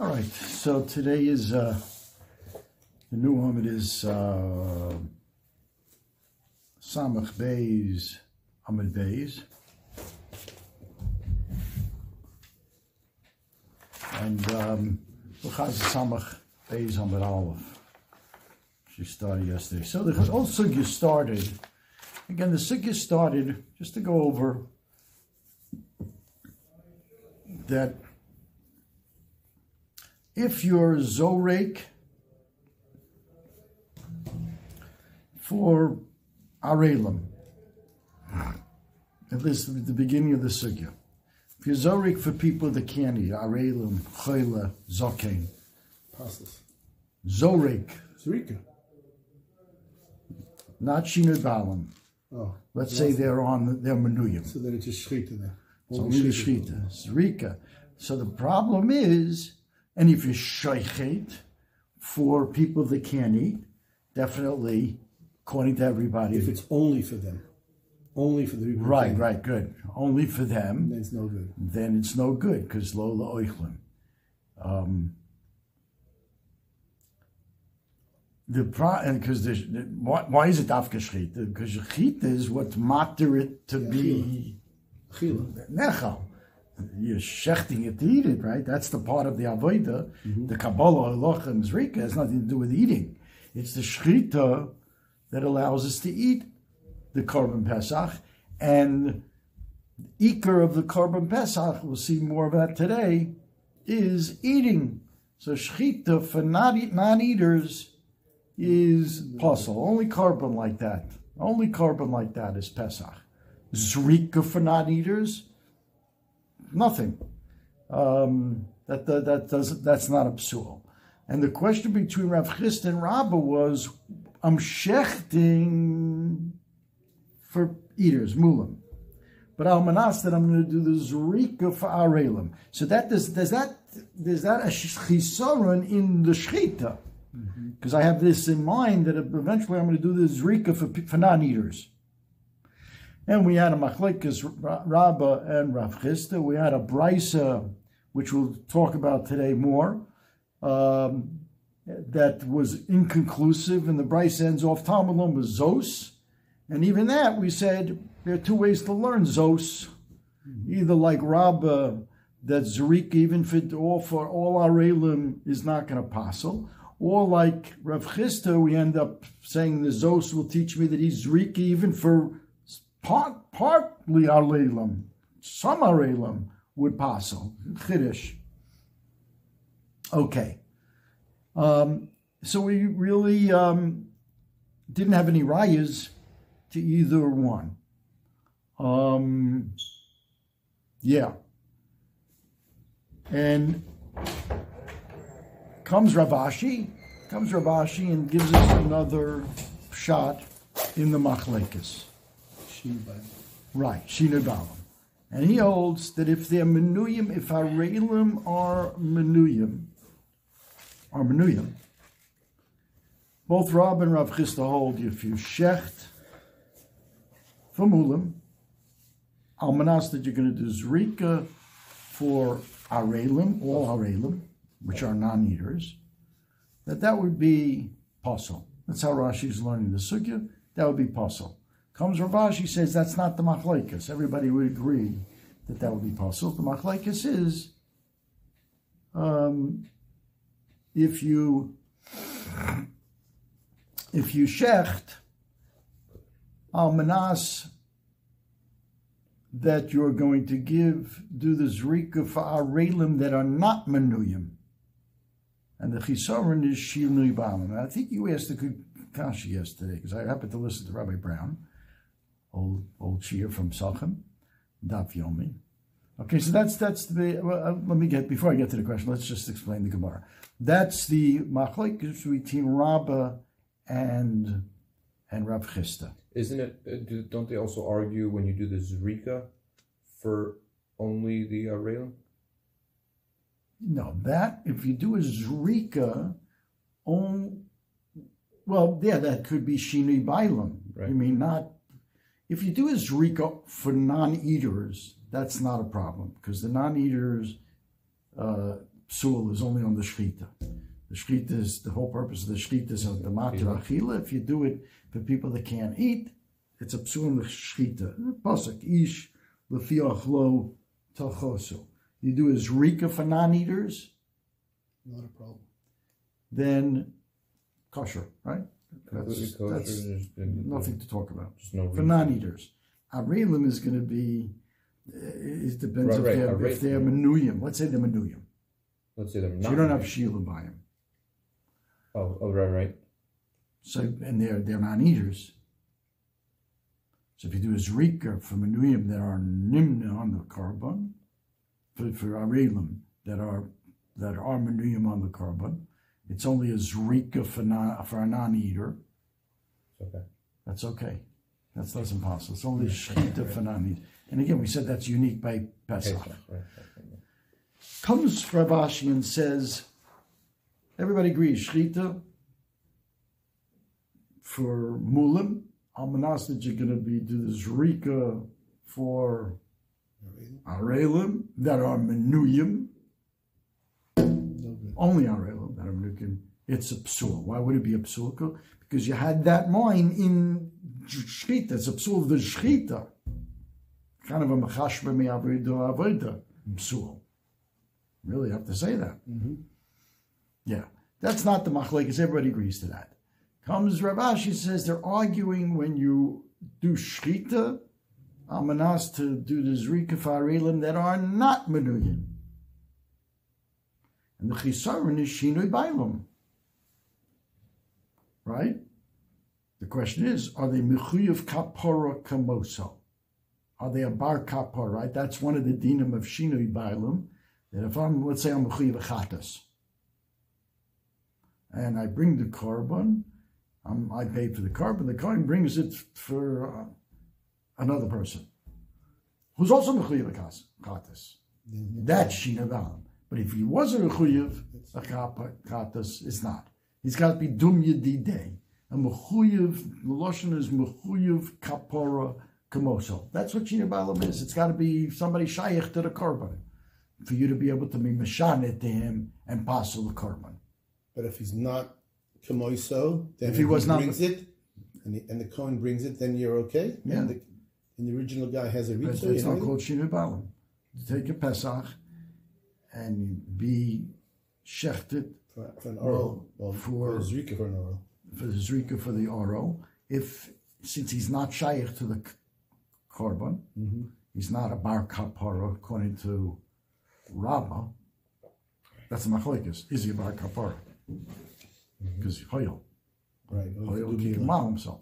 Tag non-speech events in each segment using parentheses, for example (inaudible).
All right, so today is uh, the new home. It is uh, Samach Beis Amid Beis. And um, Luchaz Samach Beis Amid Aleph. She started yesterday. So the whole sugya started. Again, the sugya started, just to go over, that if you're Zorek for Arelim, at least at the beginning of the sugya, if you're Zorek for people that can't eat, Arelim, Choyle, Zokain, Passes. Zorek, Zrika. not Shinu Balam. Oh. Let's say they're on their menuyim. So then it's a shchita there. It's only the shchita, Zrika. So the problem is, and if you shoichet for people that can't eat, definitely, according to everybody, If it's only for them. Only for the people. right, right, good. Only for them, Then it's no good. then it's no good because lola oichlim. Um, the because uh, the, the why, why is it after? Because shchita is what matter it to be Chila. nechal. You're shechting it to eat it, right? That's the part of the avodah. Mm-hmm. The Kabbalah, Halacha, and Zrika has nothing to do with eating. It's the shchita that allows us to eat the Korban Pesach. And Iker of the Korban Pesach, we'll see more of that today, is eating. So shchita for not eat, non-eaters is puzzle. Only korban like that. Only korban like that is Pesach. Zrika for non-eaters, nothing. Um, that, that that doesn't that's not a psul. And the question between Rav Chisda and Rabba was, I'm shechting for eaters, mulim. But Al Manas that I'm going to do the Zrika for Arelim. So that does does that does that a chisaron in the shchita? Because I have this in mind that eventually I'm going to do the Zrika for, for non-eaters. And we had a Machlekes Rabba and Rav Chisda. We had a Brisa, which we'll talk about today more, um, that was inconclusive. And the Brisa ends off Talmud with Zos. And even that, we said there are two ways to learn Zos. Either like Rabba, that Zerika, even for all, for all our Elim, is not going to passel. Or like Rav Chisda, we end up saying the Zos will teach me that he's Zerika even for part, partly Arelim, some Arelim would passel. Chiddush. Okay. Um, so we really um, didn't have any rayas to either one. Um, yeah. And comes Rav Ashi, comes Rav Ashi and gives us another shot in the Machlekes. Right, Shinu Balam. And he holds that if they're menuyim, if Arelim are menuyim, are menuyim, both Rab and Rav Chisda hold if you shecht for mulim, almanas that you're going to do zrika for Arelim, all Arelim, which are non-eaters, that that would be puzzle. That's how Rashi is learning the sugya. That would be puzzle. Comes Rav Ashi says that's not the machlekes. Everybody would agree that that would be puzzle. The machlekes is um, if you if you shecht al manas that you're going to give do the zrika for arelim that are not menuyim. And the chisaron is shinui balam. I think you asked the good kasha yesterday because I happened to listen to Rabbi Brown, old old Shia from Sachem, Daf Yomi. Okay, so that's that's the. Well, uh, let me get before I get to the question. Let's just explain the Gemara. That's the machlekes between Rabbah and and Rav Chisda. Isn't it? Uh, do, don't they also argue when you do the zrika for only the uh, railing? No, that if you do a zrika, on well, yeah, that could be shinui bailam. Right. You mean not If you do a zrika for non-eaters, that's not a problem because the non-eaters uh, psul is only on the shchita. The shchita is the whole purpose of the shchita is on the matra achila. If you do it for people that can't eat, it's a psul in the shchita. Pasuk ish lefiach lo talchosu. You do a zrika for non-eaters, Not a problem. then kosher, right? That's, kosher, that's there's been- nothing to talk about. No For non-eaters, arelim is going to be. Eh, it depends Right, if, right, they're, if arelim. they're menuyim. Let's say they're menuyim. Let's say they're So you don't have shila by them. Oh, oh, right, right. So and they're they're non-eaters. So if you do a zrika for menuyim that are nimna on the korban, for for arelim that are that are menuyim on the korban, it's only a zrika for non, for a non-eater. Okay. That's okay. That's less impossible. It's only shchita for non eater. And again, we said that's unique by Pesach. Pesach, right, right, right. Comes Rav Ashi and says, everybody agrees, shchita for mulim, almanas that you're going to be do the zrika for arelim that are menuyim, only arelim that are menuyim. It's a psul. Why would it be a psul? Because you had that mine in shchita. It's a psul of the shchita. Kind of a mechashba mi avodah avodah psul. Really have to say that. Mm-hmm. Yeah, that's not the machlekes. Everybody agrees to that. Comes Rav Ashi says they're arguing when you do shchita, amanas to do the zrika farelim that are not menuyin. And the chisaron is shinoi bailam. Right? The question is, are they mechuyev kapora kamoso? Are they a bar kapor, right? That's one of the dinim of shinoi bailam. That if I'm, let's say I'm mechuyev chatas, and I bring the korban, um, I pay for the korban. The korban brings it for uh, another person who's also mechuyev chatas. That's shinavam. But if he wasn't a chuyev, a chatas is not. He's got to be dum yedidei. A mechuyev, the lashon is mechuyev kapora kamoso. That's what shinavam is. It's got to be somebody shaykh to the korban for you to be able to be mashanet to him and pass the korban. But if he's not kamoiso, then If he was not- brings it, and the, and the brings it, then you're okay. Yeah. And the, original guy has a rito. it's not called Shinui Balam. Take a Pesach and be shechted for, for an oral. Well, For- for zrika for an oral. for the Zrika for the Oro. If, since he's not shaykh to the k- korban, mm-hmm. he's not a Bar Kapara according to Rama, that's a machlekes. Is he a Bar Kapara? Mm-hmm. Because he's Hoyel. Right. Hoyel can mal himself.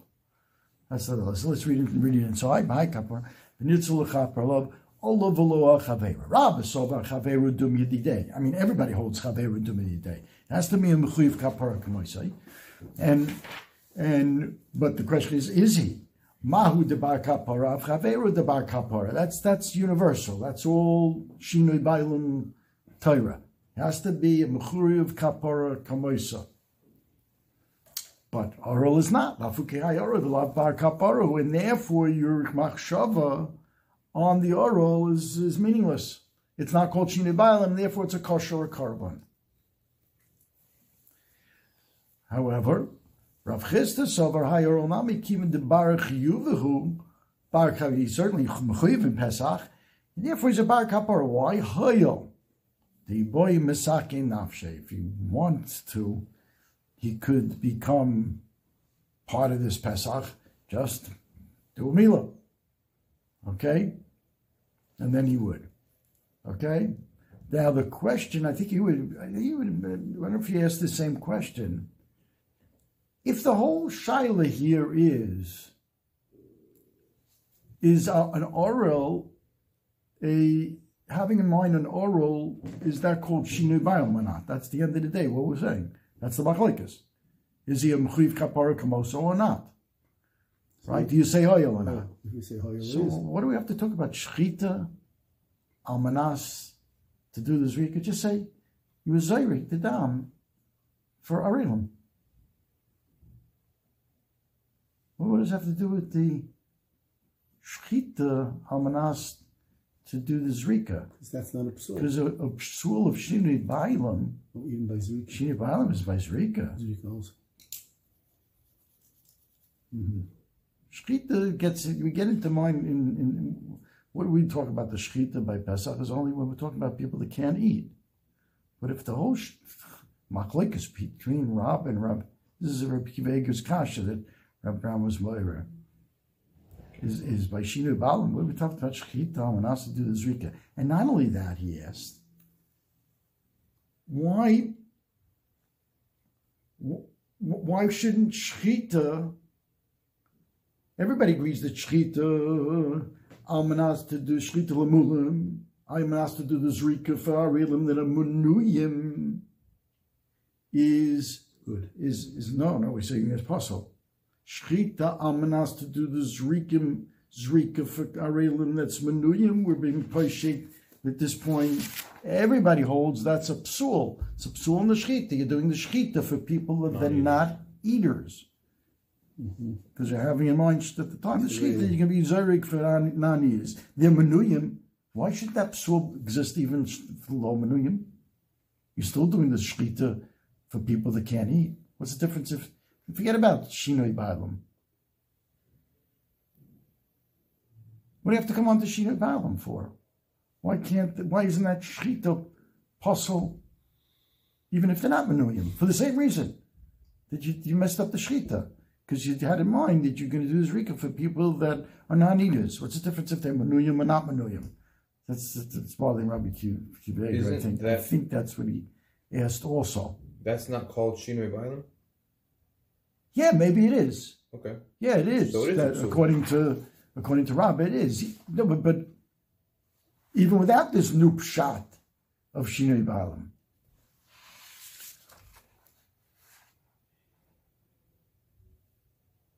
That's the other. Let's read it, read it inside. My yedidei. I mean, everybody holds chavera dum yedidei. It has to be a mechuyev kapara, can And and but the question is, is he? Mahu debar kapara, chavera debar kapara. That's that's universal. That's all shinui bailim Torah. It has to be a mechuyev kapara kamoisa. But oral is not. And therefore your machshava on the oral is, is meaningless. It's not called shinui bailim, therefore it's a kosher or korban. However, Rav Chisda Sovar Hayor Onami Kimin de Bar Chiyuvahu Bar Kav- he's certainly mechuyev in Pesach, and therefore he's a Bar Kapar. Why? Hayol. The boy Mesake Nafshe. If he wants to, he could become part of this Pesach. Just do a Mila. Okay? And then he would. Okay? Now the question, I think he would, he would, I wonder if he asked the same question. If the whole shaila here is, is an oral, a having in mind an oral, is that called bayam or not? That's the end of the day. What we're saying. That's the machlekes. Is he a mechuyev kapara kamoso or not? Right? Do you say oil or not? You say Hoyer So what do we have to talk about? Shchita, almanas, to do the zrika? Just say, you were zayrik, the dam, for arilim. What does that have to do with the shchita almanas to do the zrika. Because that's not a psul. Because a, a psul of shinui bailam, oh, Even by Zrika. shinui bailam is by zrika. Zrika also. Mm-hmm. Shchita gets we get into mind in, in, what we talk about the shchita by Pesach is only when we're talking about people that can't eat. But if the whole machlekes between Rab and Rab, this is a Rabbi Kiva kasha that Rab Brown was moira. Is, is by Shinu Balam, what we talked about Shechita and to do the Zrika. And not only that, he asked, why why shouldn't Shechita Everybody agrees that shchita, almanas to do shchita lemulim, asked to do the zrika for arilim that a munuyim is Good. is is no no we're saying it's possible. Shchita almanas to do the zrikim zrika for arilim that's munuyim. We're being pushed at this point. Everybody holds that's a psul. It's a psul in the shchita. You're doing the shchita for people that are not eaters mm-hmm. because you're having in mind at the time of the shechita, you can be zarik for non- non-eaters. They're menuyim. Why should that psul exist even for low menuyim? You're still doing the shechita for people that can't eat. What's the difference if forget about shinoi ba'alim? What do you have to come on to shinoi ba'alim for? Why can't? Why isn't that shechita possible? Even if they're not menuyim, for the same reason that you, you messed up the shechita because you had in mind that you're going to do this rika for people that are non-eaters. What's the difference if they're menuyim or not menuyim? That's that's bothering Rabbi Q. Q- I think. I think that's what he asked also. That's not called Shinoi Bailam? Yeah, maybe it is. Okay. Yeah, it is. So it is That according to according to Rob, it is. No, but, but even without this new shot of Shinoi Balaam,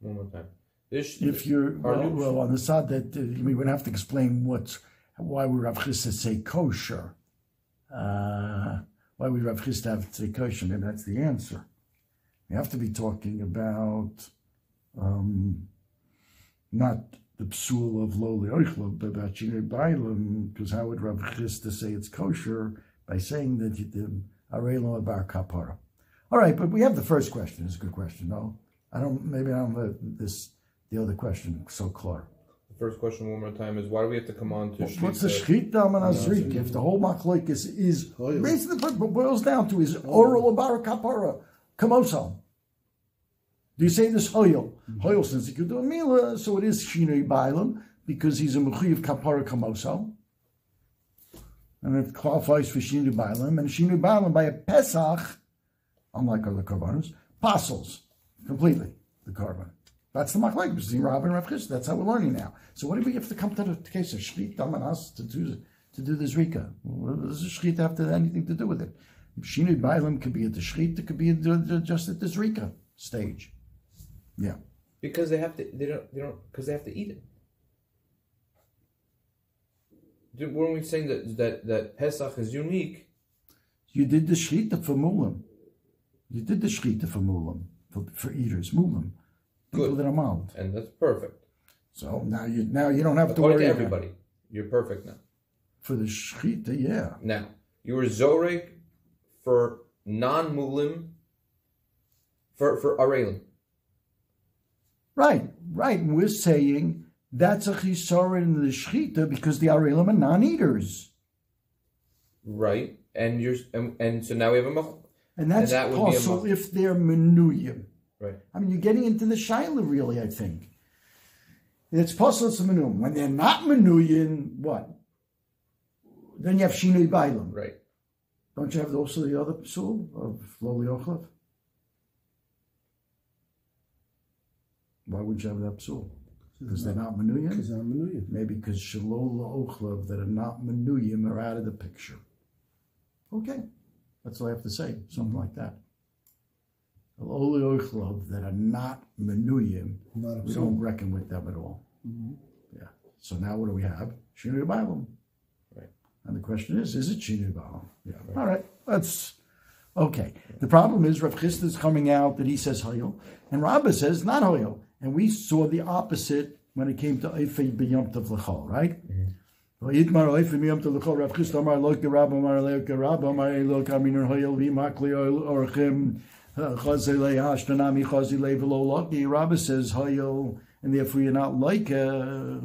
One more time. This, if you're well, well on the side that uh, we would have to explain what's why would Rav Chisda say kosher. Uh, why would Rav Chisda have to say kosher? Maybe that's the answer. We have to be talking about um, not the psul of lowly oichlov, but about shinei bailam, because how would Rav Chisda say it's kosher by saying that you did arelo bar kapara? All right, but we have the first question. It's a good question, no? I don't. Maybe I don't have this the other question so clear. the first question one more time is why do we have to come on to What's the shchita manazrik? If the whole machlok is is Oil. basically what boils down to is oral abara kapara kamoso. Do you say this hoyel? Mm-hmm. Hoyel since he could do a mila, so it is shinoi bailam because he's a mechuyev kapara kamoso, and it qualifies for shinoi bailam and shinoi bailam by a pesach, unlike other korbanos, apostles completely the korban. That's the machlek between Rav and Rav Chisda. That's how we're learning now. So what do we have to come to the case of shrit damanas to do to do the zrika? What does the shrit have to anything to do with it? Shinui bailam could be at the shrit, it could be just at the zrika stage. Yeah. Because they have to. They don't. They don't. Because they have to eat it. Did- Weren't we saying that that that Pesach is unique? You did the shrita for mulam. You did the shrita for mulam, for, for eaters, mulam. People Good. that are mild. And that's perfect. So now you now you don't have to According worry to about- everybody, you're perfect now. for the shrita, yeah. Now you were zorek for non-mulim for for arelim. Right, right. And we're saying that's a chisaron in the shechita because the arelim are non-eaters, Right, and you're and, and so now we have a mach- and that's And that would be a possible mach- if they're menuyim. right. I mean, you're getting into the shaila, really. I think it's possible it's a menuyim. When they're not menuyim, what? Then you have shinui bailam. Right. Don't you have also the other psul of loli ochlav? Why would you have that psul? Because they're not menuyim. Because I'm Menuya. Maybe because Shalol Ochlav that are not Menuyim are out of the picture. Okay, that's all I have to say. Something like that. Oli Ochlav that are not Menuyim, Not we don't reckon with them at all. Yeah. So now what do we have? Shinui Bailam. Right. And the question is, is it Shinui Bailam? Yeah. All right. That's okay. The problem is Rav Chisda is coming out that he says Hoyel, and Rabbah says not Hoyel. And we saw the opposite when it came to Eifei B'Yom Tov L'chol, right? Vayitmar Eifei B'Yom Tov L'chol, Rav Chisda Amar Lo Gerab Amar Leo Gerab Amar Lo Kaminur Hoyel V'Makli Orchim Chazile Hashtanami Chazile V'Lo Loki. Rabbi says Hoyel, and therefore you're not like uh,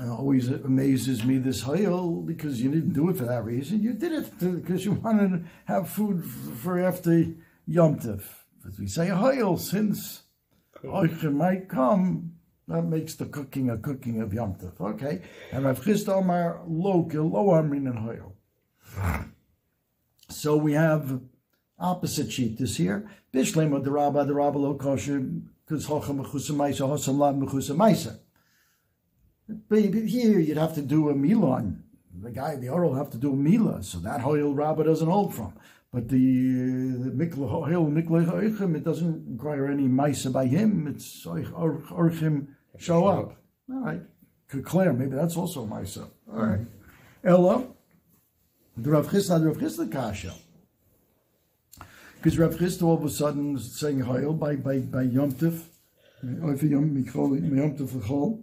it always amazes me this hayel because you didn't do it for that reason. You did it because you wanted to have food for after Yom Tov. As we say hayel, since Oicha might come, that makes the cooking a cooking of Yom Tov. Okay, and Rav Chisda Omar lo lo amrin and hayel. So we have opposite sheet this here. Bishlem of the Rabba, the Rabba lo kosher, because hocham mechusa maisa, hosam lab mechusa maisa. But here you'd have to do a milon. The guy, the oral, have to do a mila, so that hoil rabba doesn't hold from. But the mikla hoil mikla it doesn't require any maisa by him. It's orchim show up. All right, clear. Maybe that's also maisa. All right, Ella, the Rav Chisda, the Rav Chisda kasha. Because Rav Chisda all of a sudden saying hoil by by by Yom Tif, or if Yom Mikol Yom Tif l'chol.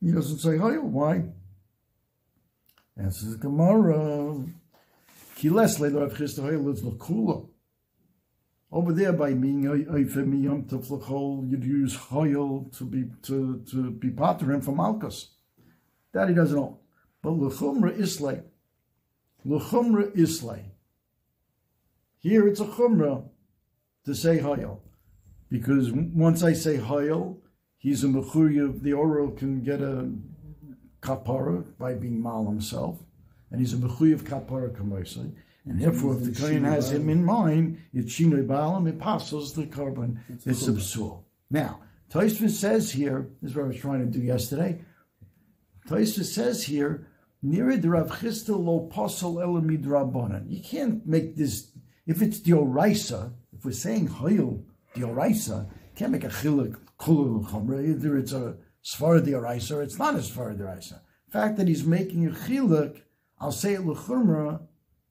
He doesn't say Hayel. Why? Answers Gemara. Ki lesle Rav Chisda Hayel is Lakula. Over there, by being Eifem Yom Tov you'd use Hayel to be to to be pattern for Malchus. That he doesn't know. But L'chumra Islay. L'chumra Islay. Here it's a chumra to say Hayel. Because once I say Hayel, he's a mechuyev. The oral can get a kapara by being mal himself, and he's a mechuyev kapara kamoisai. And therefore, if the kohen has him in mind, it's shinoi baalam, it passes the korban, it's a psul. Now, Tosfos says here, this is what I was trying to do yesterday. Tosfos says here, near the Rav Chisda lo posel elamid rabbanan. You can't make this, if it's the oraisa, if we're saying hoyel, the oraisa, can't make a chiluk kulul chumra. Either it's a svar the oraisa or it's not a svar the oraisa. The fact that he's making a chiluk, I'll say it lechumra,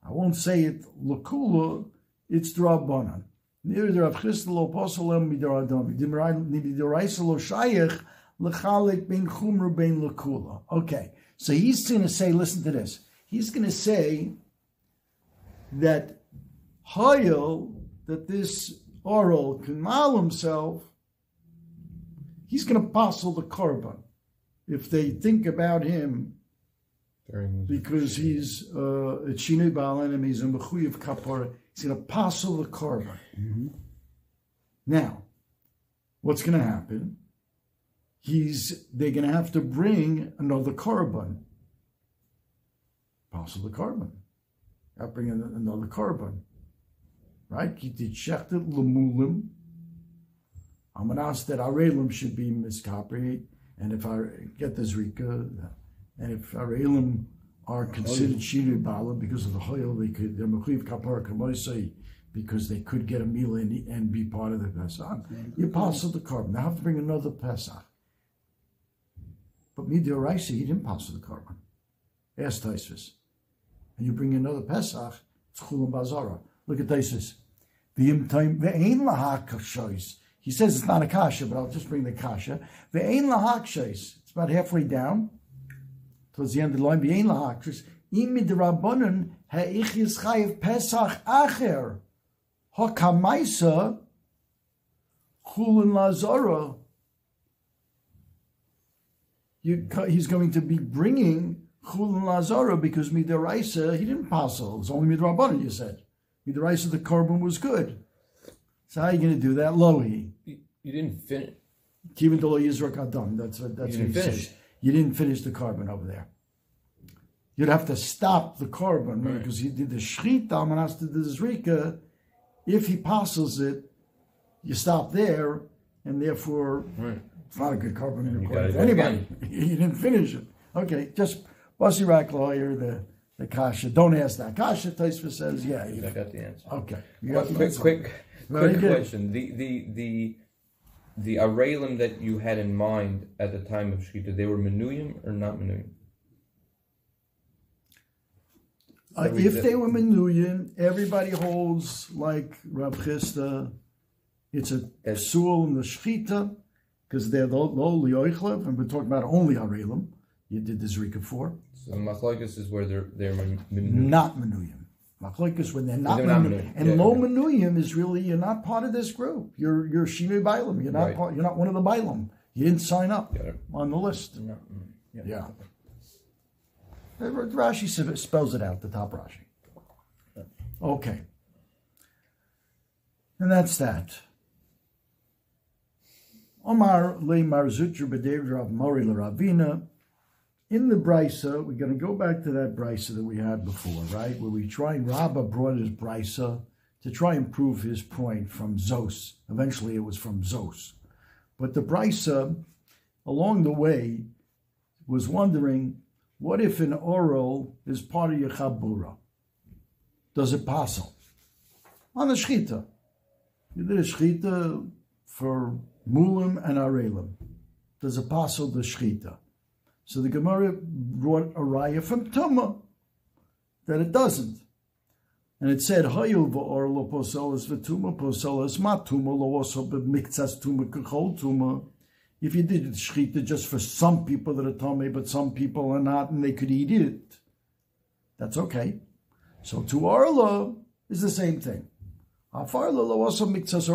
I won't say it lekula, it's drabanan. Near the Rav Chisda lo rabbanan. The oraisa lo shayach lechalik bein chumra bein lekula. Okay. So he's going to say, listen to this. He's going to say that Hayel, that this oral can mal himself, he's going to passel the korban. If they think about him, because he's uh, a Chine Balan and he's a of Kapara, he's going to passel the korban. Now, what's going to happen? He's they're going to have to bring another korban. Passel the korban. To bring another korban. Right? Ki shechted lemulim. I'm going to ask that Arelim should be miskapri, and if I get the zrika, and if Arelim are considered oh, shinu bala because of the hoyel, they could they're mechuyev kapara kamoisei because they could get a meal and, and be part of the Pesach. You pass the korban. They have to bring another Pesach. But Midoraisa, he didn't pass the korban. Ask Taisus. And you bring another Pesach, it's Chulam Bazara. Look at Taisus. V'im time ve'ein lahak shois. He says it's not a kasha, but I'll just bring the kasha. Ve'ein lahak shois. It's about halfway down, towards the end of the line. Ve'ein lahak shois. Im midrabanan ha'ichis chayiv Pesach acher. Hakamaisa chulin lazara. He's going to be bringing chulin lazara because midaraisa he didn't passel. It's only midrabanan. You said midaraisa the korban was good. So how are you going to do that? Lohi. You, you didn't finish. Kivin dolo yizrak adam. That's what that's You what he didn't finish. says. You didn't finish the korban over there. You'd have to stop the korban Right. because he did the shchita and has to the zrika. If he passes it, you stop there, and therefore Right. it's not a good korban you required gotta for anybody. (laughs) you didn't finish it. Okay, just Bussy Rack lawyer, the the kasha. Don't ask that. Kasha Taisva says, yeah. You, I got the answer. okay. You Well, got the quick, answer. quick, quick good. question. The the the the Aralim that you had in mind at the time of Shkita, they were menuyim or not menuyim? Uh, if day. they were Menuyin, everybody holds like Rab Chisda. It's a Yes. psul in the Shkita, because they're the lowly oichlev, and we're talking about only arelim. You did the zrika for So machlokes is where they're they're men- menuyim. not menuyim. Machlokes when they're not, they're not and yeah, low okay. menuyim is really you're not part of this group. You're you're shinui bailam. You're not Right. part, you're not one of the bailam. You didn't sign up it. on the list. No, mm, yeah. Yeah. Rashi spells it out, the top Rashi. Okay. And that's that. Omar le Mar Zutra b'deir of Mori Ravina. In the brisa, we're going to go back to that brisa that we had before, right? Where we try and Rabbah brought his brisa to try and prove his point from Zos. Eventually, it was from Zos. But the brisa, along the way, was wondering, what if an oral is part of your chabura? Does it passel? On the shchita. You did a shchita for mulim and arelim. Does it passel the shchita? So the Gemara brought a raya from Tuma that it doesn't. And it said, v'tuma lo also tuma tuma. If you did shechita just for some people that are tummy, but some people are not, and they could eat it, that's okay. So to Arla is the same thing. Afarla lo also mixas.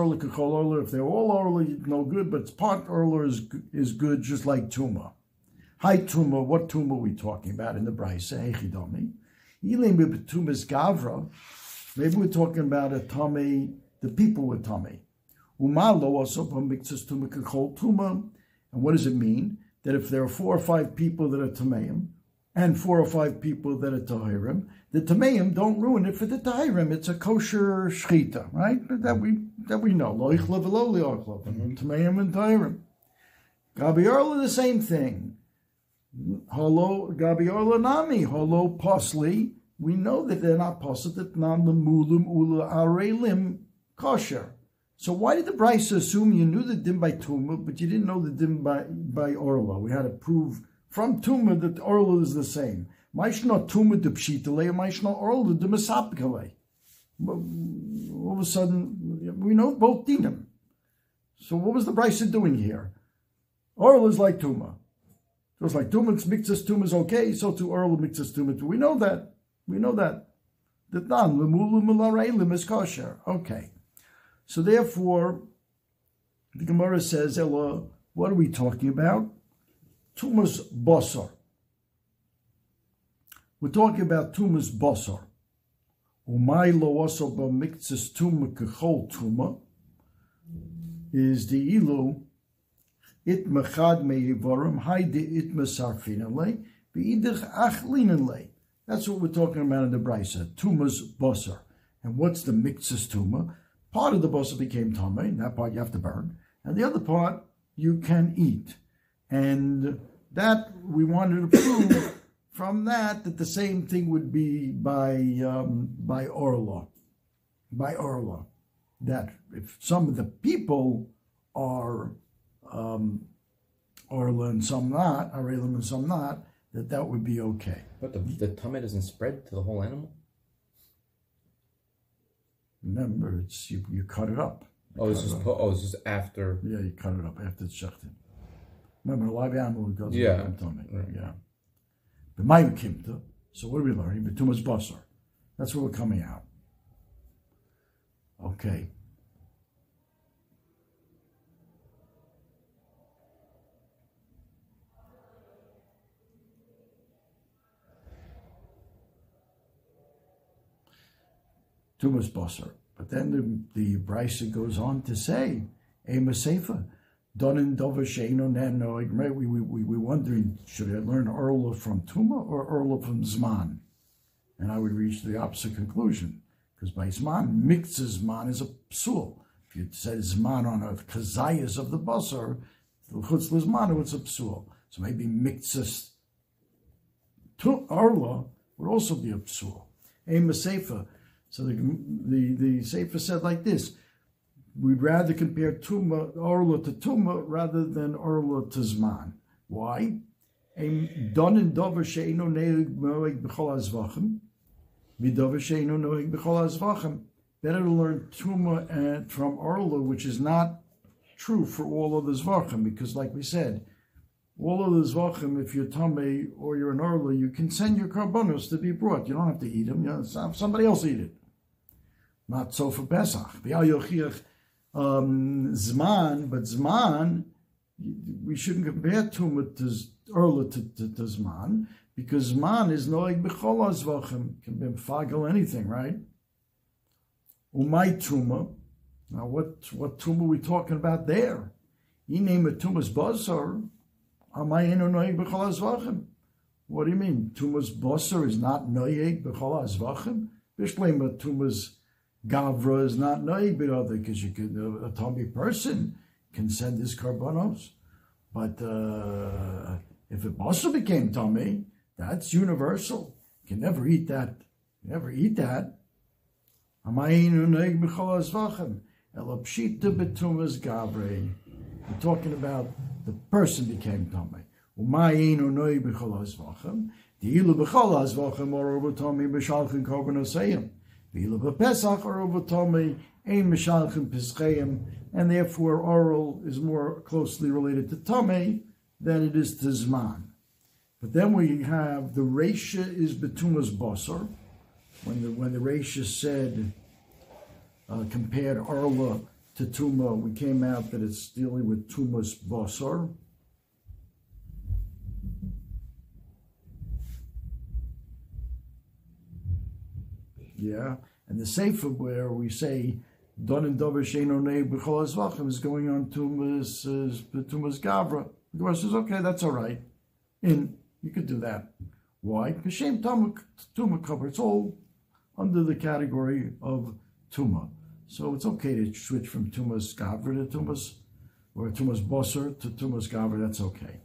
If they're all Arla, no good, but part Arla is, is good, just like Tuma. Hi Tuma, what Tuma are we talking about in the Brisa? Hechidomi. Elim Tumas Gavra. Maybe we're talking about a tummy, the people with tummy. Umalo also mixes tuma kachol tuma. And what does it mean? That if there are four or five people that are tameim, and four or five people that are tahirim, the tameim don't ruin it for the tahirim. It's a kosher shchita, right? That we that we know. Lo ichlav v'lo li ochlav. Mm-hmm. Tameim and tahirim. Gabi Arla, the same thing. Holo Gabi nami. Holo posli. We know that they're not positive. Nam the mulim ula arelim kosher. So why did the Brisa assume you knew the dim by Tuma, but you didn't know the dim by, by Orla? We had to prove from Tuma that Orla is the same. Maishna Tuma de Pshitale, Maishna Orla de Mesapikale. All of a sudden, we know both dinim. So what was the Brisa doing here? Orla is like Tuma. So it's like Tuma mixes Tuma is okay, so to Orla mixes Tuma too. We know that. We know that. That none, Lemulu Mularelim is kosher. Okay. So therefore, the Gemara says, Ella, what are we talking about? Tumas Bosor. We're talking about Tumas Bosor. Umay lo also b'miktzes tuma kechol tuma is the ilu it mechad meyivarim haide it beidich achlinale. That's what we're talking about in the Brisa. Tumas Bosor. And what's the mixes tuma? Part of the bosa became tame, that part you have to burn, and the other part you can eat. And that we wanted to prove (coughs) from that that the same thing would be by um, by orla, by orla, that if some of the people are um, orla and some not, arelim and some not, that that would be okay. But the the tummy doesn't spread to the whole animal. Remember, it's you, you cut it up. Oh, it's just po- oh, it's just after. Yeah, you cut it up after it's shechted. Remember, a live animal it goes Yeah. in the tummy. Right. Yeah. But my kimta. So what are we learning? But too much basar. That's where we're coming out. Okay. Much basar. But then the, the Brisa goes on to say, Ema Sefer, Donin Dover Sheino Nano, right? We, we, we, we're wondering, should I learn Orla from Tuma or Orla from Zman? And I would reach the opposite conclusion, because by Zman, mixes Zman is a psul. If you said Zman on a kazayas of the basar, the chutz Zman, it's a psul. So maybe mixes to Orla would also be a psul. Ema Sefer. So the, the, the Sefer said like this, we'd rather compare Tuma, Orla to Tuma rather than Orla to Zman. Why? Better to learn Tuma and eh, from Orla, which is not true for all other zvachim because, like we said, all other zvachim, if you're tame or you're an orla, you can send your korbanos to be brought. You don't have to eat them. You know, somebody else eat it. Not so for Pesach. Um, zman, but zman, we shouldn't compare tumah to orla to, to, to zman because zman is noig b'chol zvachim. Can be fagel anything, right? Umay tuma. Now, what what tuma are we talking about there? You name it tumas basar. What do you mean? Tumas basar is not noyeg b'chol azvachim. Bishlema tumas gavra is not noyeg b'other because you can a, a tummy person can send his karbanos, but uh, if it basar became tummy, that's universal. You can never eat that. never eat that. We're talking about the person became Tomei. Umayinu noi b'chol hazvachem. Di'ilu b'chol hazvachem or over Tomei b'shalchin korban Di'ilu b'pesach or over ein b'shalchin pischeyim. And therefore oral is more closely related to Tomei than it is to Zman. But then we have the Reisha is Betumas Basar when the when the Rasha said uh, compared Arla to Tuma, we came out that it's dealing with Tumas Basar. Yeah, and the Sefer where we say Don and Dover Sheino Nei B'chol is going on Tumas uh, Tumas Gavra. The Gemara says, okay, that's all right. In you could do that. Why? Because Shem Tuma cover. It's all under the category of tuma. So it's okay to switch from tumas gavra to tumas, or tumas bosser to tumas gavra, that's okay.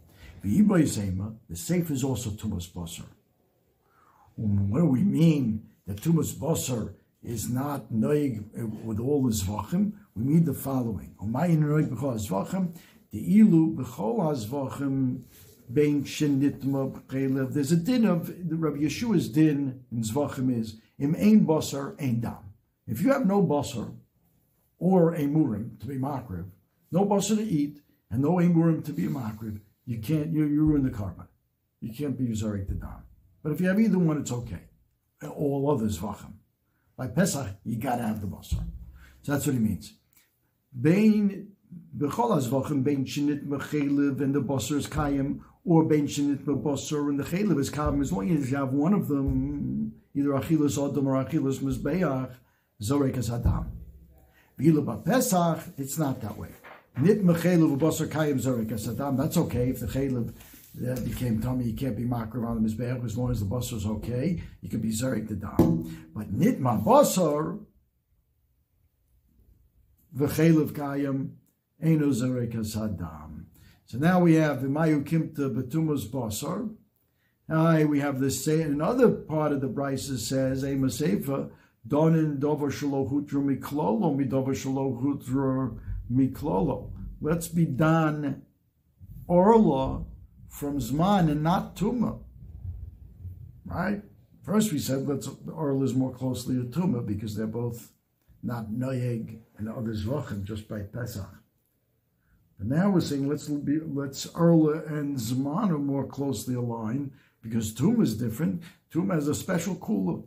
The Zema, the safe is also tumas bosser. What do we mean that tumas bosser is not noig with all the zvachim? We mean the following. The ilu b'chol hazvachim bein shenitma There's a din of the Rabbi Yeshua's din in zvachim is Im ein basar ein dam. If you have no basar or a murim to be makriv, no basar to eat, and no a murim to be makriv, you can't, you, you ruin the karma. You can't be usarik the dam. But if you have either one, it's okay. All others, vacham. By Pesach, you gotta have the basar. So that's what he means. Bein b'chol vacham bein shinit mechelev and the basar is kayim, or bein shinit basar and the chelev is kayim. As long as you have one of them, either Achilas Odom or Achilas Mizbeach, Zorek as Adam. V'ila Pesach, it's not that way. Nit mechelev v'basar kayim Zorek as Adam, that's okay. If the chelev that became tummy, you can't be makar on the Mizbeach as long as the basar is okay, you can be Zorek the Dam. But nit ma basar, v'chelev kayim, Eno Zorek as Adam. So now we have the Mayu Kimta Betumas Basar, Aye, we have this say another part of the Brisa says, a Masefa, Donin Dover Shalohutra Miklolo, Midover Shalohutra Miklolo. Let's be done Orla from Zman and not Tuma. Right? First we said let's Orla is more closely to Tuma because they're both not Noyeg and other Zvachim just by Pesach. But now we're saying let's be let's Orla and Zman are more closely aligned because Tum is different. Tum has a special kula.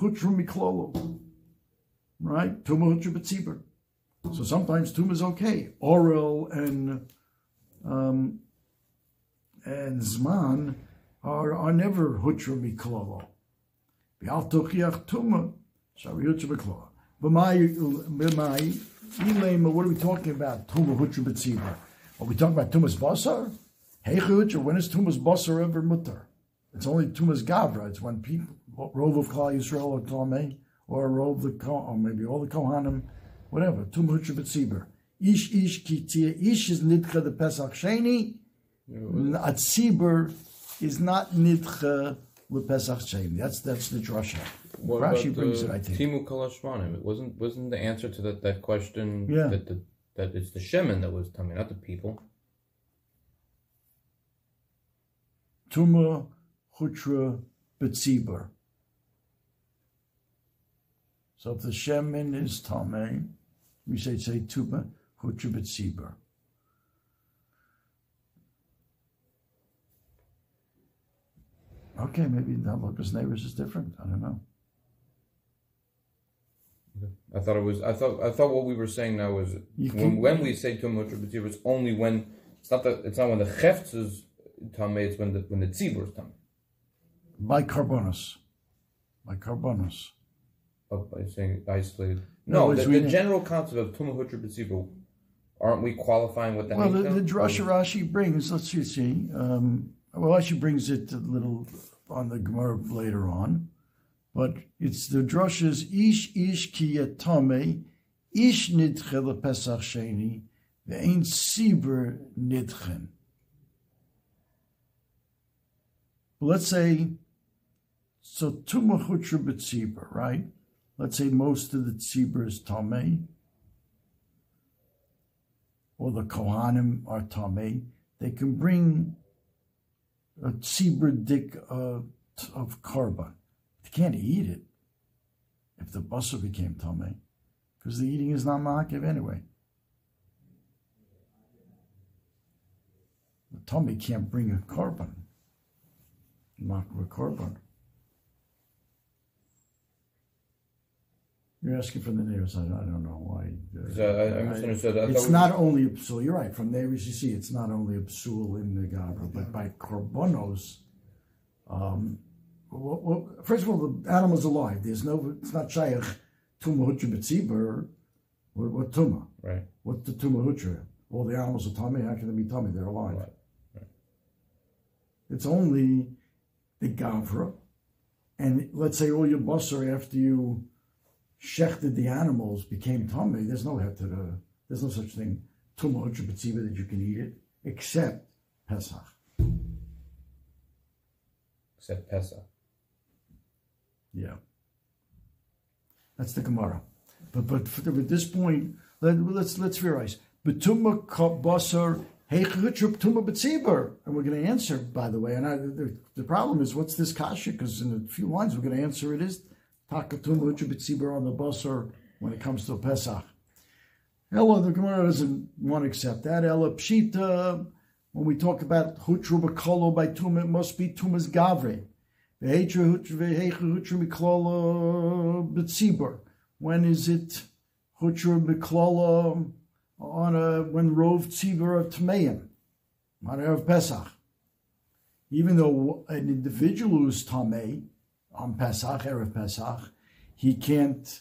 Hutru miklolo. Right? Tum hutru. So sometimes Tum is okay. Oral and um, and Zman are, are never hutru miklolo. V'al tochiach tuma, shari hutru miklolo. B'mai, b'mai, what are we talking about? Tuma hutru betzibur. Are we talking about Tumas Basar? Heichut, or when is Tumas Basar ever mutter? It's only Tumas Gavra. It's when people, Rove of Klal Yisrael or Tomei, or Rove the or maybe all the Kohanim, whatever. Tum Hutra B'tzibur. Ish Ish Kitia. Ish is Nidcha the Pesach Sheni. Atzibur is not Nidcha the Pesach Sheni. That's that's the drasha. What Rashi brings it, I think. Timu Kalashmanim. It wasn't wasn't the answer to that, that question yeah. that the, that it's the Shemin that was coming, not the people. Tuma Hutra Betzibur. So if the Shemin is Tameh, we say say Tuma hutra b'tzibur. Okay, maybe the Halakas neighbors is different. I don't know. I thought it was. I thought. I thought what we were saying now was when, can- when we say tum b'tzibur, it's only when it's not that it's not when the chefts is tamei. It's when the when the tzibur is tamei. By korbanos. By korbanos. Oh, by saying isolated. No, No, the, the general concept of tum b'tzibur. Aren't we qualifying what that? Well, the, the? Drasha Rashi brings, let's see, see um, well, she brings it a little on the Gemara later on, but it's the Drashas Ish Ish Ki Yatame, Ish Nidche LePesach Sheni, Ve'ein Sibur Nidchen. Let's say, so Tumah Chutra B'Tzibur, right? Let's say most of the Tzibur is Tameh, or the Kohanim are Tameh, they can bring a tzibur dik uh, of korban. They can't eat it if the basar became Tameh, because the eating is not makiv anyway. The Tameh can't bring a korban, Makiv a korban. You're asking from the neighbors. I don't, I don't know why. uh, So I, I misunderstood. I it's thought not only a psul. You're right. From there, as you see, it's not only a psul in the gabra, but by korbanos. Um, well, well, first of all, the animal's alive. There's no. It's not shaykh tuma hutra b'tzibur. What, what tuma? right. What's the tuma hutra? All the animals are tummy. How can they be tummy? They're alive. Right. It's only the gavra, and let's say all your basar after you shechted the animals became tummy. There's no the. There's no such thing b'tzibur that you can eat it except Pesach. Except Pesach. Yeah. That's the Gemara. But but at this point, let, let's let's realize betuma basar heichutra betuma betzibur, and we're going to answer. By the way, and I, the, the problem is what's this kasha? Because in a few lines we're going to answer it is takatuma hutra on the basar when it comes to Pesach. Ella, the Gemara doesn't want to accept that. Ella pshita. When we talk about hutra bekolo by it must be tumas gavre. When is it Hutra Miklala on a when Rov Tzibur of Tmeim on of Pesach? Even though an individual who's Tamei on Pesach, Erev Pesach, he can't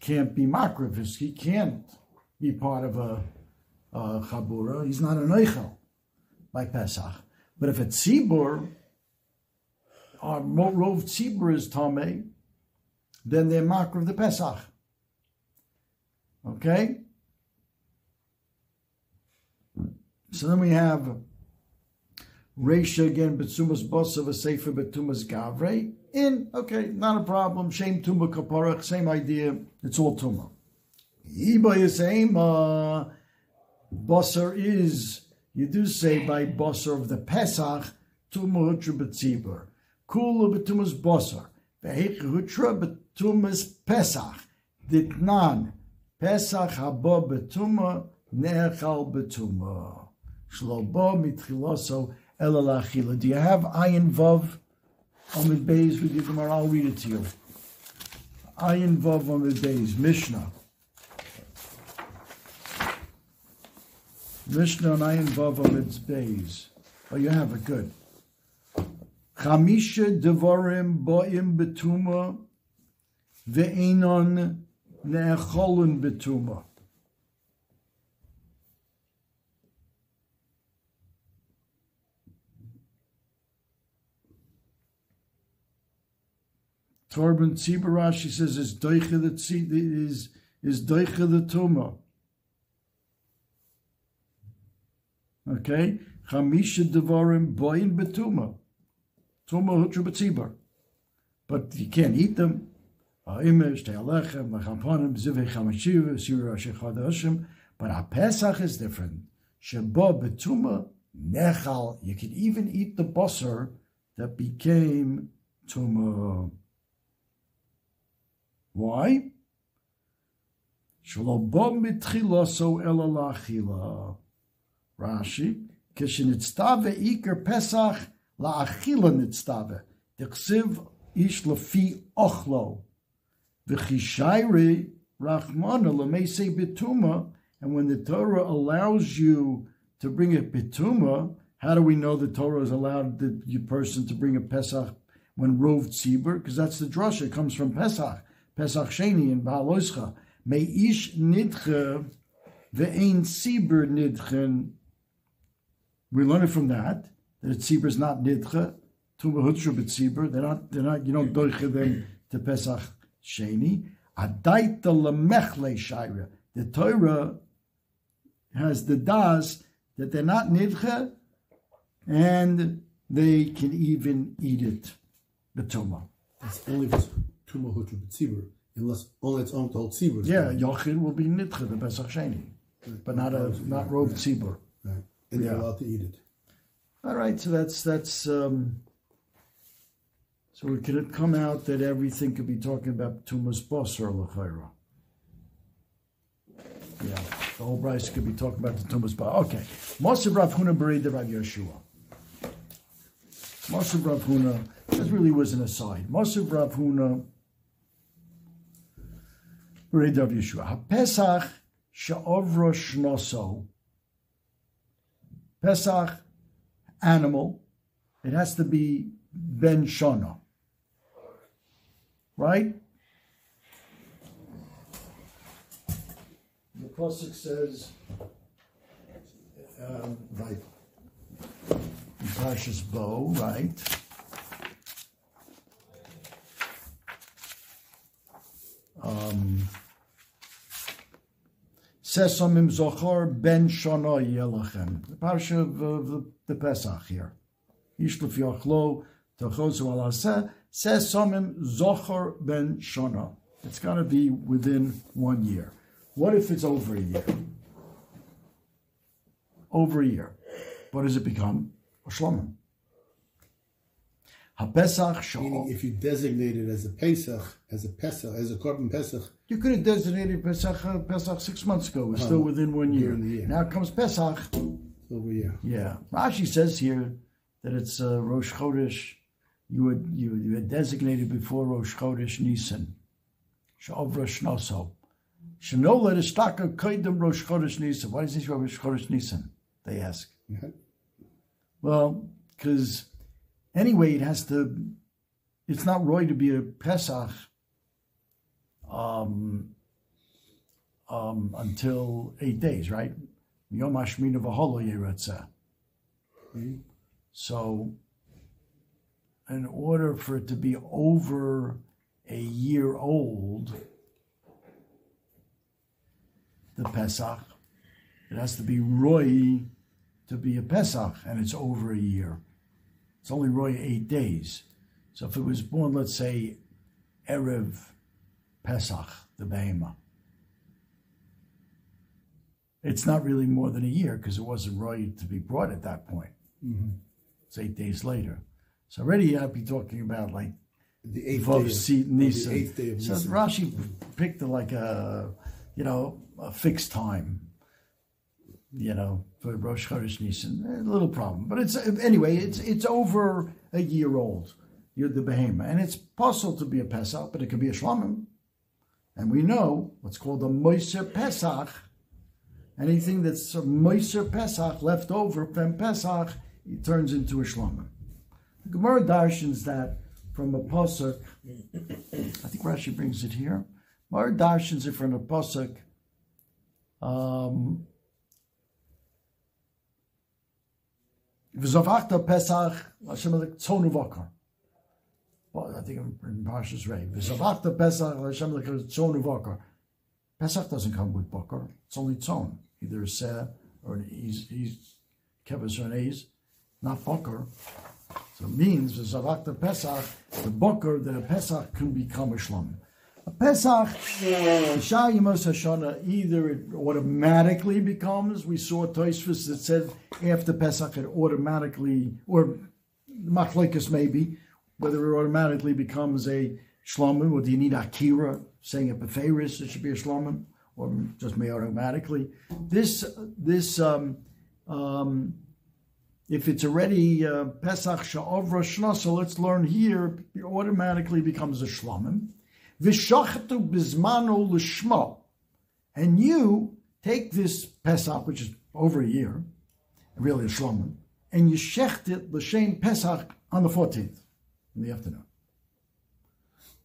can't be makrivis. He can't be part of a, a chabura. He's not an eichel by Pesach. But if it's Tzibur, our rove tzibur is tame, then they're makar of the Pesach. Okay? So then we have Reisha again, Betsumas Bosav, a Sefer Betumas Gavre. In, okay, not a problem. Shem Tuma Kaparach, same idea. It's all Tuma. Iba Yisema, uh, Bosser is, you do say by Bosser of the Pesach, Tuma Hutra Betzibur. Kula Betumas Bosser. Vehek Hutra Betumas Pesach. Ditnan. Pesach haba betuma, nechal betuma. Shlobo mitchiloso elalachila. Do you have ayin vav the bays with your Gemara? I'll read it to you. I on the bays, Mishnah. Mishnah and vav on its bays. Oh, you have it, good. Chamisha devarim boim betuma ve'enon ne'echolun betuma. Torben Tzibarash, he says, is doiche the is is doiche the tuma. Okay, chamisha devarim boyin betuma, tuma hutra betzibar, but you can't eat them. Ha'imesh te'alechem lechampanim zivei chamashiva sira shechadashim. But a Pesach is different. Sheba betuma nechal. You can even eat the basar that became tuma. Why? Shlobo mitchila so elalachila. Rashi, kishinitztave iker pesach laachila nitztave. Dixiv ish Lafi ochlo. V'chishairi rachmana lamese bituma. And when the Torah allows you to bring a bituma, how do we know the Torah has allowed the person to bring a pesach when rov tzibur? Because that's the drasha. It comes from pesach. Pesach Sheni and Baaloscha. May ish nidche ve'ein tzibur nidchen we learn it from that that a tzibur is not nidcha to hutshu b'tzibur. They're not. They're not. You don't doiche them to Pesach Sheni. Adaita lemechle shaira. The Torah has the das that they're not nidcha, and they can even eat it betuma. It's only Tuma Hutra B'tzibur, unless only it's on told Tzibur. Yeah, yochid will be nidcha the Pesach Sheni, but not a not rov tzibur. Right. And they're allowed to eat it. All right, so that's that's um, so it could come out that everything could be talking about tumas basar l'chayra. Yeah, the whole Braisa could be talking about the tumas basar. Okay, Masav Rav Huna buried the Rav Yeshua. Masav Rav Huna. This really was an aside. Masav Rav Huna the Rav Yeshua. HaPesach she'ovro shnoso. Pesach animal, it has to be ben shana. Right? The Pasuk says, um, right, in Parshas Bo, right? Um, Sesamim Zochar ben Shana Yelachem. The parsha of, of the, Pesach here. Yishlef Yachlo Tochosu Alaseh Sesamim Zochar ben Shana. It's got to be within one year. What if it's over a year? Over a year. What does it become? A shlomim. HaPesach Meaning, if you designate it as a Pesach, as a Pesach, as a Korban Pesach, You could have designated Pesach, uh, Pesach six months ago. It's still within one year. Year. Now comes Pesach. over year. Yeah, Rashi says here that it's uh, Rosh Chodesh. You would you, you had designated before Rosh Chodesh Nisan. Shavra Shnoso. Shanola Ishtaka Kaidam Rosh Chodesh Nisan. Why is this Rosh Chodesh Nisan? They ask. Mhm. Well, because anyway, it has to. It's not right to be a Pesach. Um, um, until eight days, right? Yom. So, in order for it to be over a year old, the Pesach, it has to be Roy to be a Pesach, and it's over a year. It's only Roy eight days. So if it was born, let's say, Erev Pesach, the Behemah, it's not really more than a year because it wasn't Roy to be brought at that point. Mm-hmm. It's eight days later. So already I'd be talking about like The eighth Vav day of, Si- Nisan. eighth day So Rashi picked like a, you know, a fixed time. You know, for Rosh Chodesh Nisan, a little problem, but it's anyway. It's it's over a year old. You're the behemoth, and it's possible to be a Pesach, but it could be a Shlamim. And we know what's called a Moiser Pesach. Anything that's a Moiser Pesach left over from Pesach, it turns into a Shlamim. The Gemara darshans that from a pasuk. I think Rashi brings it here. Gemara darshans it from a pasuk. Um, V'zavachta Pesach Hashem like tzonu v'akar. Well, I think in Parshas Rei. V'zavachta Pesach Hashem like tzonu v'akar. Pesach doesn't come with bakar. It's only tzon, either a seh or an he's kevis or an not bakar. So it means the Zavakta Pesach, the Boker, that a Pesach can become a Shlom. Pesach, Isha Yemos Hashana, either it automatically becomes, we saw Toisvis that said after Pesach it automatically, or Machlekes maybe, whether it automatically becomes a Shlomim, or do you need Akira saying a Beferis, it should be a Shlomim, or just may automatically. This this um, um, if it's already uh, Pesach Sha'ovra Shna, so let's learn here, it automatically becomes a Shlomim. V'shachatu bizmano l'shma. And you take this Pesach, which is over a year, really a Shlomim, and you shecht it l'shem Pesach on the 14th in the afternoon.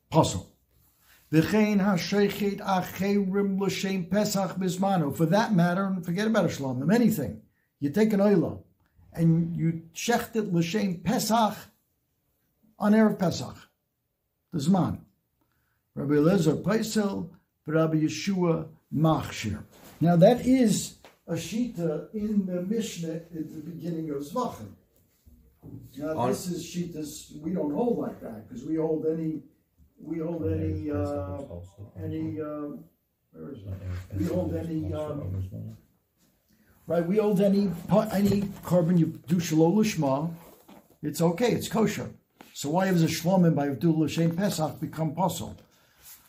Puzzle. V'chein ha'shechet acherim l'shem Pesach bizmano. For that matter, and forget about a Shlomim, anything. You take an oila, and you shecht it l'shem Pesach on Erev Pesach, the Zman. Rabbi Eliezer Paisel, Rabbi Yeshua Machshir. Now that is a shita in the Mishnah at the beginning of Zvachim. Now On- this is shitas we don't hold like that because we hold any we hold any uh, any uh, where is it? We hold any um, right? We hold any any korban you do shalol lishma, it's okay, it's kosher. So why does a shlomim by Abdul L'Shem Pesach become possible?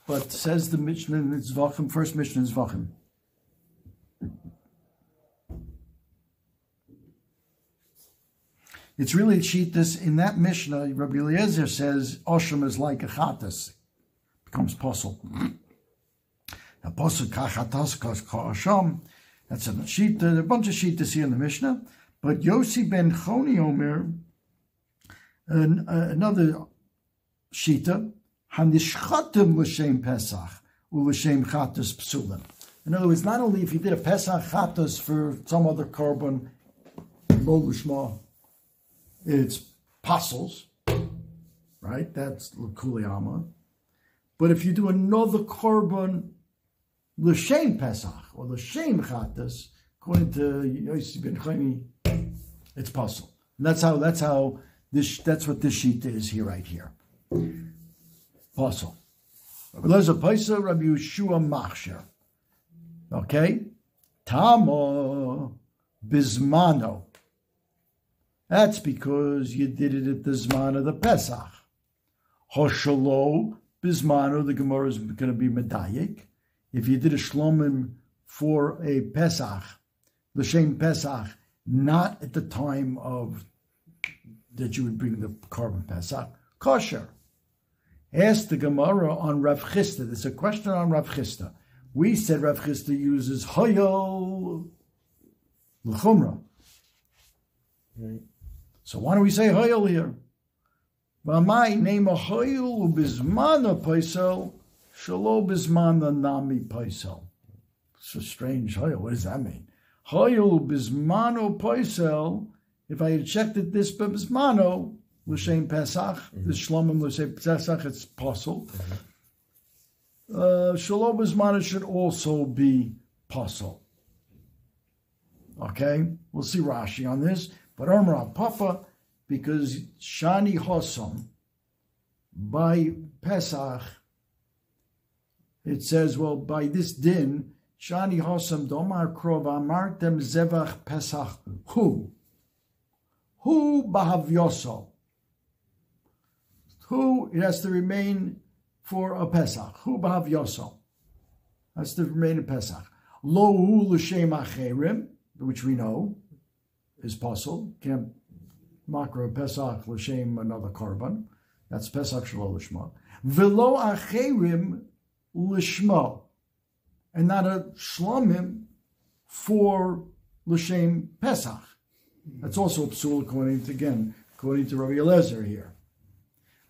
But says the Mishnah Zvachim, first Mishnah Zvachim. It's really cheatus. In that Mishnah, Rabbi Eliezer says Osham is like a chatas, becomes possible. A posuk kachatas kasham. That's a sheet. A bunch of shitas here in the Mishnah. But Yossi ben Choni Omer, an, uh, another shita, In other words, not only if you did a pesach chatas for some other korban, it's apostles, right? That's l'kuliyama. But if you do another korban l'shem pesach or l'shem chatas, according to Yossi ben Choni, it's puzzle. That's how that's how this that's what this sheet is here right here. Puzzle. Rabbi Lezer Paisa, Rabbi Yeshua Machsher. Okay? Tama Bismano. That's because you did it at the Zman of the Pesach. Hoshalo Bismano, the Gemara is going to be Medayik. If you did a Shlomim for a Pesach, L'Shem Pesach, not at the time of that you would bring the korban Pesach, kosher. Ask the Gemara on Rav Chisda. There's a question on Rav Chisda. We said Rav Chisda uses Hoyol L'chumra. Right. So why don't we say Hoyol here? V'amai name a Hoyol ubizmana paisel, shalo bizmana nami paisel. It's a strange Hoyol. What does that mean? Hoyol bizmano paisel. If I had checked it this bizmano, l'shem mm-hmm. Pesach, mm-hmm. the shlomim l'shem Pesach, it's possible. Mm-hmm. Uh, Shalom bizmano should also be possible. Okay, we'll see Rashi on this. But Amra Papa, because Shani Hossam, by Pesach, it says, well, by this din, Shani Hossam Domar Krov Amartem Zevach Pesach Hu. Hu Bahavyoso. Who it has to remain for a Pesach. Hu Bahavyoso. Has to remain in Pesach. Lo Hu L'Shem Acherim, which we know is possible. Can't makro Pesach l'shem another korban. That's Pesach shelo l'shma. Velo acherim l'shma, and not a shlomim for l'shem Pesach. That's also psul according to again according to Rabbi Eliezer here.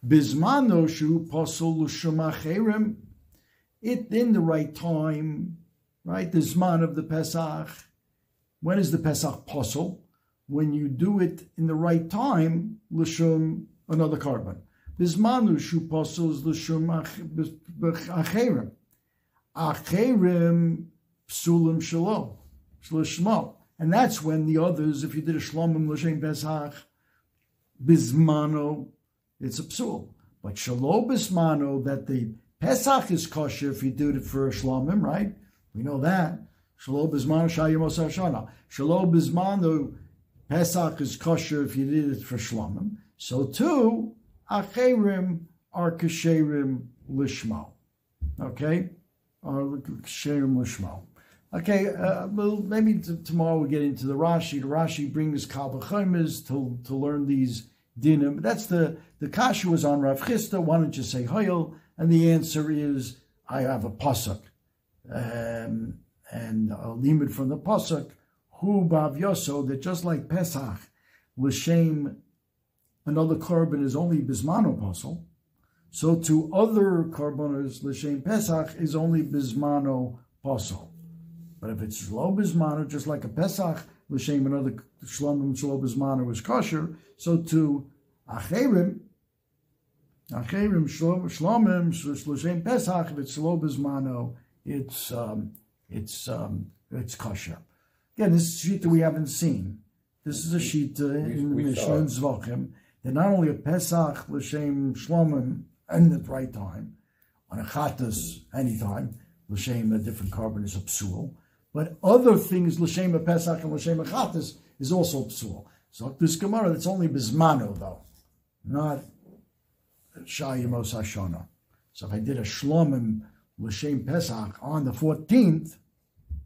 Bismano shu pasul l'shem acherim. It in the right time, right? The zman of the Pesach. When is the Pesach pasul? when you do it in the right time, l'shum another korban. Bismanu shu posels l'shum acherim. Acherim psulim shalom. Shlishmo. And that's when the others, if you did a shlomim l'shem pesach, bismano, it's a psul. But shalom bismano, that the pesach is kosher if you do it for shlomim, right? We know that. Shalom bismano shayim osashana. Shalom bismano, Pesach is kosher if you did it for shlomim. So too, acherim are kasherim lishmo. Okay, or Shem Lishmo. Okay, uh, well, maybe t- tomorrow we'll get into the Rashi. The Rashi brings Kal V'chomes to to learn these dinim. That's the the kasha was on Rav Chisda. Why don't you say Hoyel? And the answer is I have a pasuk, um, and a limit from the pasuk. Hu bav yoso that just like Pesach, l'shem another korban is only bismano apostle. So to other korbanos, l'shem Pesach is only bismano apostle. But if it's shlo bismano, just like a Pesach, l'shem another shlomim shlo bismano is kosher. So to acherim, acherim shlo- shlomim Pesach, if it's bismano, it's um, it's um, it's kosher. Again, this is a sheet that we haven't seen. This is a sheet uh, in the Mishnah and Zvachim. They're not only a Pesach l'shem shlomim and the right time, on a chatas anytime, l'shem a different korban is a psul, but other things l'shem a Pesach and l'shem a chatas is also psul. So this Gemara, that's only bismano though, not shayimos hashana. So if I did a shlomim l'shem Pesach on the 14th,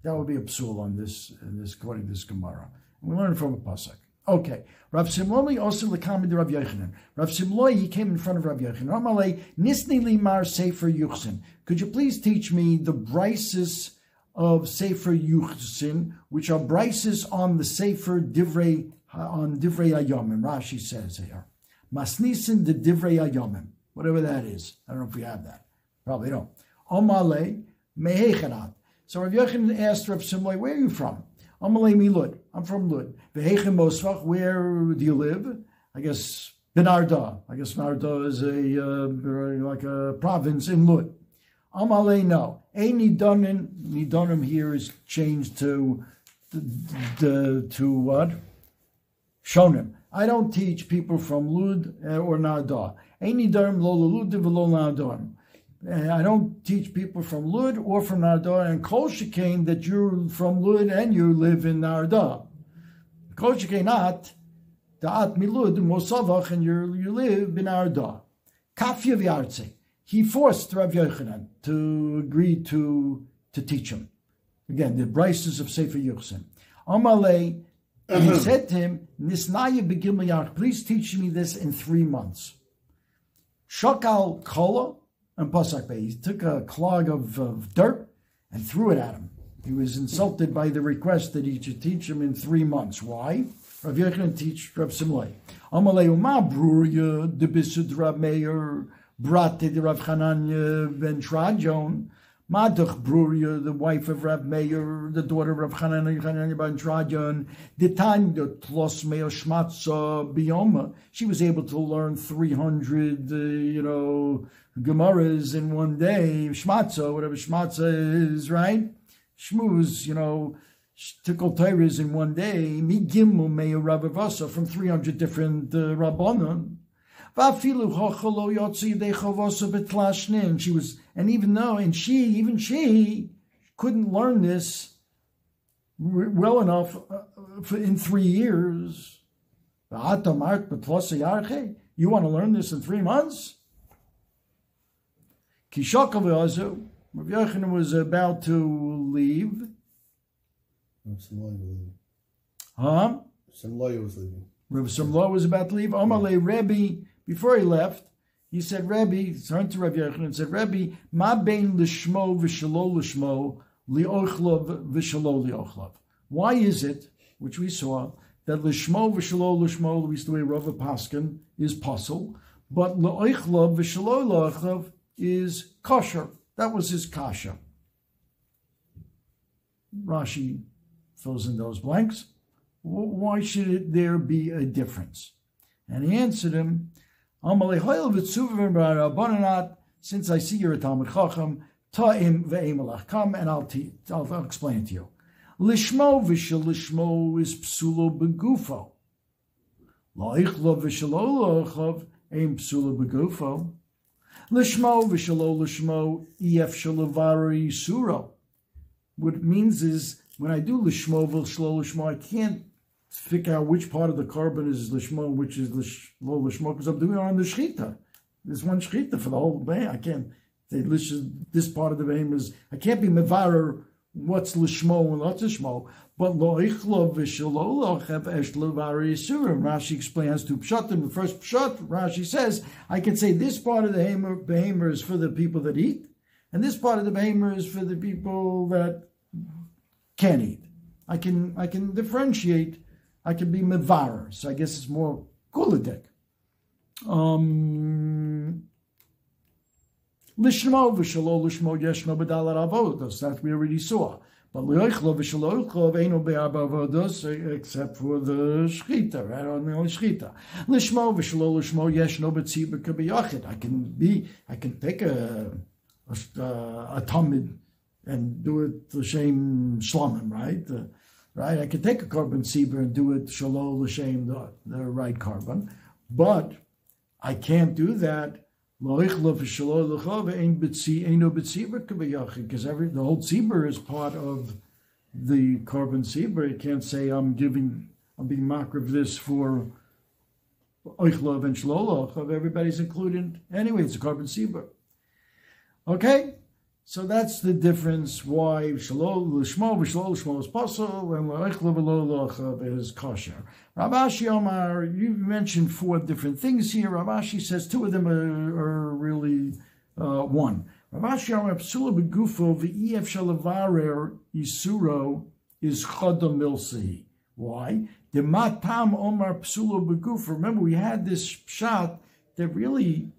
that would be a psul on this, in this according to this Gemara. And we learn from a pasuk. Okay, Rav Simloi also lekamed Rav Yochanan. Rav Simloi he came in front of Rav Yochanan. Amalei nisni limar sefer yuchsin. Could you please teach me the brises of sefer yuchsin, which are brises on the sefer divrei on divrei ayomim? Rashi says here, masnisin the divrei ayomim, whatever that is. I don't know if we have that. Probably don't. Amalei mehechanat. So Rav Yochanan asked Rav Simloi, where are you from? Amalei mi Lud. I'm from Lud. Vehechem Mosfach, where do you live? I guess Benarda. I guess Benarda is a uh, like a province in Lud. Amalei no. A Nidonim, Nidonim here is changed to the to what? Shonim. I don't teach people from Lud uh, or Narda. Any Nidonim lo Lud v'lo Nardoim. I don't teach people from Lud or from Narda, and Kol Shekain that you're from Lud and you live in Narda. Kol not, Da'at milud mosavach, and you you live in Narda. Kafya v'artze. He forced Rav Yochanan to agree to, to teach him. Again, the brises of Sefer Yuchsin. Amalei, he mm-hmm. said to him, Nisnaya begimlayach, please teach me this in three months. Shakal kola, and Pasak Bey. He took a clog of, of dirt and threw it at him. He was insulted by the request that he should teach him in three months. Why? Rav Yochanan teach Rav Simlei. Amalei uma bruria de bisud Rav Meir brate de Rav Hananya ben Teradyon. Madach Bruria, the wife of Rav Meir, the daughter of Rav Hananya Hananya ben Teradyon, the Tlos Meir Shmatza Bioma, she was able to learn 300, uh, you know, Gemaras in one day, Shmatza, whatever Shmatza is, right? Shmuz, you know, Tickle Torahs in one day, Mi Gimel Meir Rabavasa from 300 different uh, Rabbanon. Vafilu hochalo yotzi dechavasa betlashnin. She was, and even though, and she, even she, couldn't learn this well enough uh, in three years. Va'atamart betlasa yarche. You want to learn this in three months? Kishaka v'azu. Rav Yochanan was about to leave. Some lawyer was leaving. Huh? Some lawyer was leaving. Rav Samlo was about to leave. Omale Rebbe, before he left, he said, Rebbe, turned to Rav Yochanan and said, Rebbe, ma bein lishmo v'shalo lishmo li'ochlav v'shalo li'ochlav. Why is it, which we saw, that lishmo v'shalo lishmo, at least the way Rava Paskin, is puzzle, but li'ochlav v'shalo li'ochlav is kosher. That was his kasha. Rashi fills in those blanks. Why should there be a difference? And he answered him, "Amalei hoyel v'tzuva v'rabananat, since I see you're a Talmud Chacham, ta'im ve'emalach. Come and I'll, te- I'll, I'll explain it to you. Lishmo v'shel lishmo is psulo begufo. La'ichlo v'shelo lo'achav aim psulo begufo. Lishmo v'shelo lishmo ef shalavari suro. What it means is when I do lishmo v'shelo lishmo, I can't figure out which part of the korban is lishmo and which is lishmo lishmo because I'm doing it on the shchita. There's one shchita for the whole day. I can't They listen, this part of the behemoth is, I can't be mevarer what's lishmo and what's lishmo, but lo ichlo v'shelo lochev esh levari yisurim. Rashi explains two pshatim. The first pshat, Rashi says, I can say this part of the behemoth is for the people that eat, and this part of the behemoth is for the people that can't eat. I can I can differentiate. I can be mevarer. So I guess it's more kuladek. Um, Lishmo v'shalo lishmo yeshno b'dalar avodos. That we already saw. But leoichlo v'shalo be'arba avodos except for the shchita, right? On the only shchita. Lishmo v'shalo lishmo yeshno b'tzibur k'biyachid. I can be. I can take a a, a and do it the same shlomim, right? Uh, right? I could take a korban seber and do it shalom l'shem the, the right korban, but I can't do that. Because every the whole tzibur is part of the korban seber. You can't say I'm giving I'm being mock of this for oichlov and shloloch. Everybody's included anyway. It's a korban seber. Okay. So that's the difference why shalom l'shmo is possible and l'echlo v'lo is kosher. Rav Ashi Omar, you mentioned four different things here. Rav Ashi says two of them are, are really uh, one. Rav Ashi Omar psula begufo v'ef shalavarer isuro is chodom milsi. Why? The matam Omar psula begufo. Remember, we had this shot that really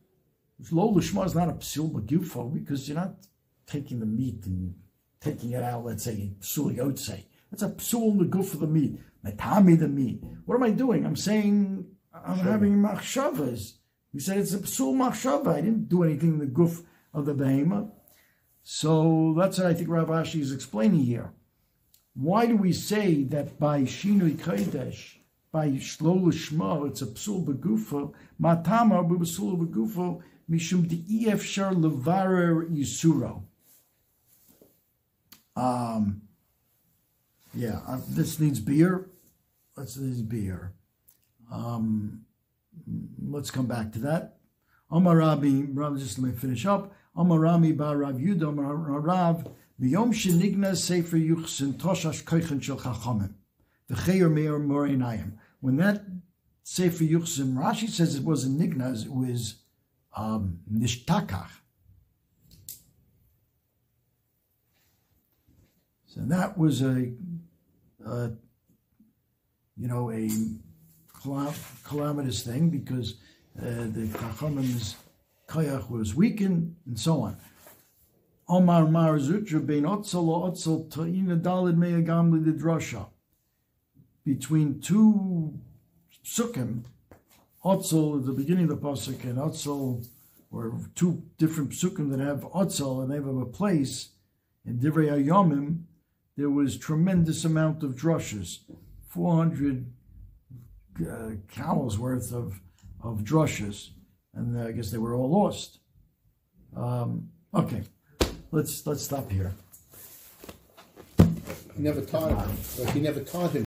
lo l'shmo is not a psul begufo because you're not taking the meat and taking it out, let's say, psul yotze. That's a psul the goof of the meat. Matami the meat. What am I doing? I'm saying I'm sure. having machshavas. He said it's a psul machshava. I didn't do anything in the goof of the behemoth. So that's what I think Rav Ashi is explaining here. Why do we say that by Shinui Kodesh, by Shlo Shmo, it's a psul begufo, matama b'psul begufo, mishum di'ef shar levarer yisuro. Um, yeah, uh, this needs beer. Let's needs beer. Um, let's come back to that. Amarabi, just let me finish up. Amarami bar Rav Yudah, Rav, B'yom shenigna sefer yuchsin toshash koichen shel chachamim. Cheir meir morinayim. When that sefer yuchsin, Rashi says it wasn't nignas, it was um, nishtakach. So that was a, a you know, a calamitous thing because uh, the Chachamim's kayach was weakened and so on. Omar Mar Zutra bein Otzel Otzel Ta'ina Dalid Me'agamli the Drasha. Between two psukim, Otzel at the beginning of the pasuk and Otzel, or two different psukim that have Otzel and they have a place in Divrei Ayomim, there was tremendous amount of drushes, 400 uh, camels worth of, of drushes, and I guess they were all lost. Um, okay, let's let's stop here. He never taught him. He never taught him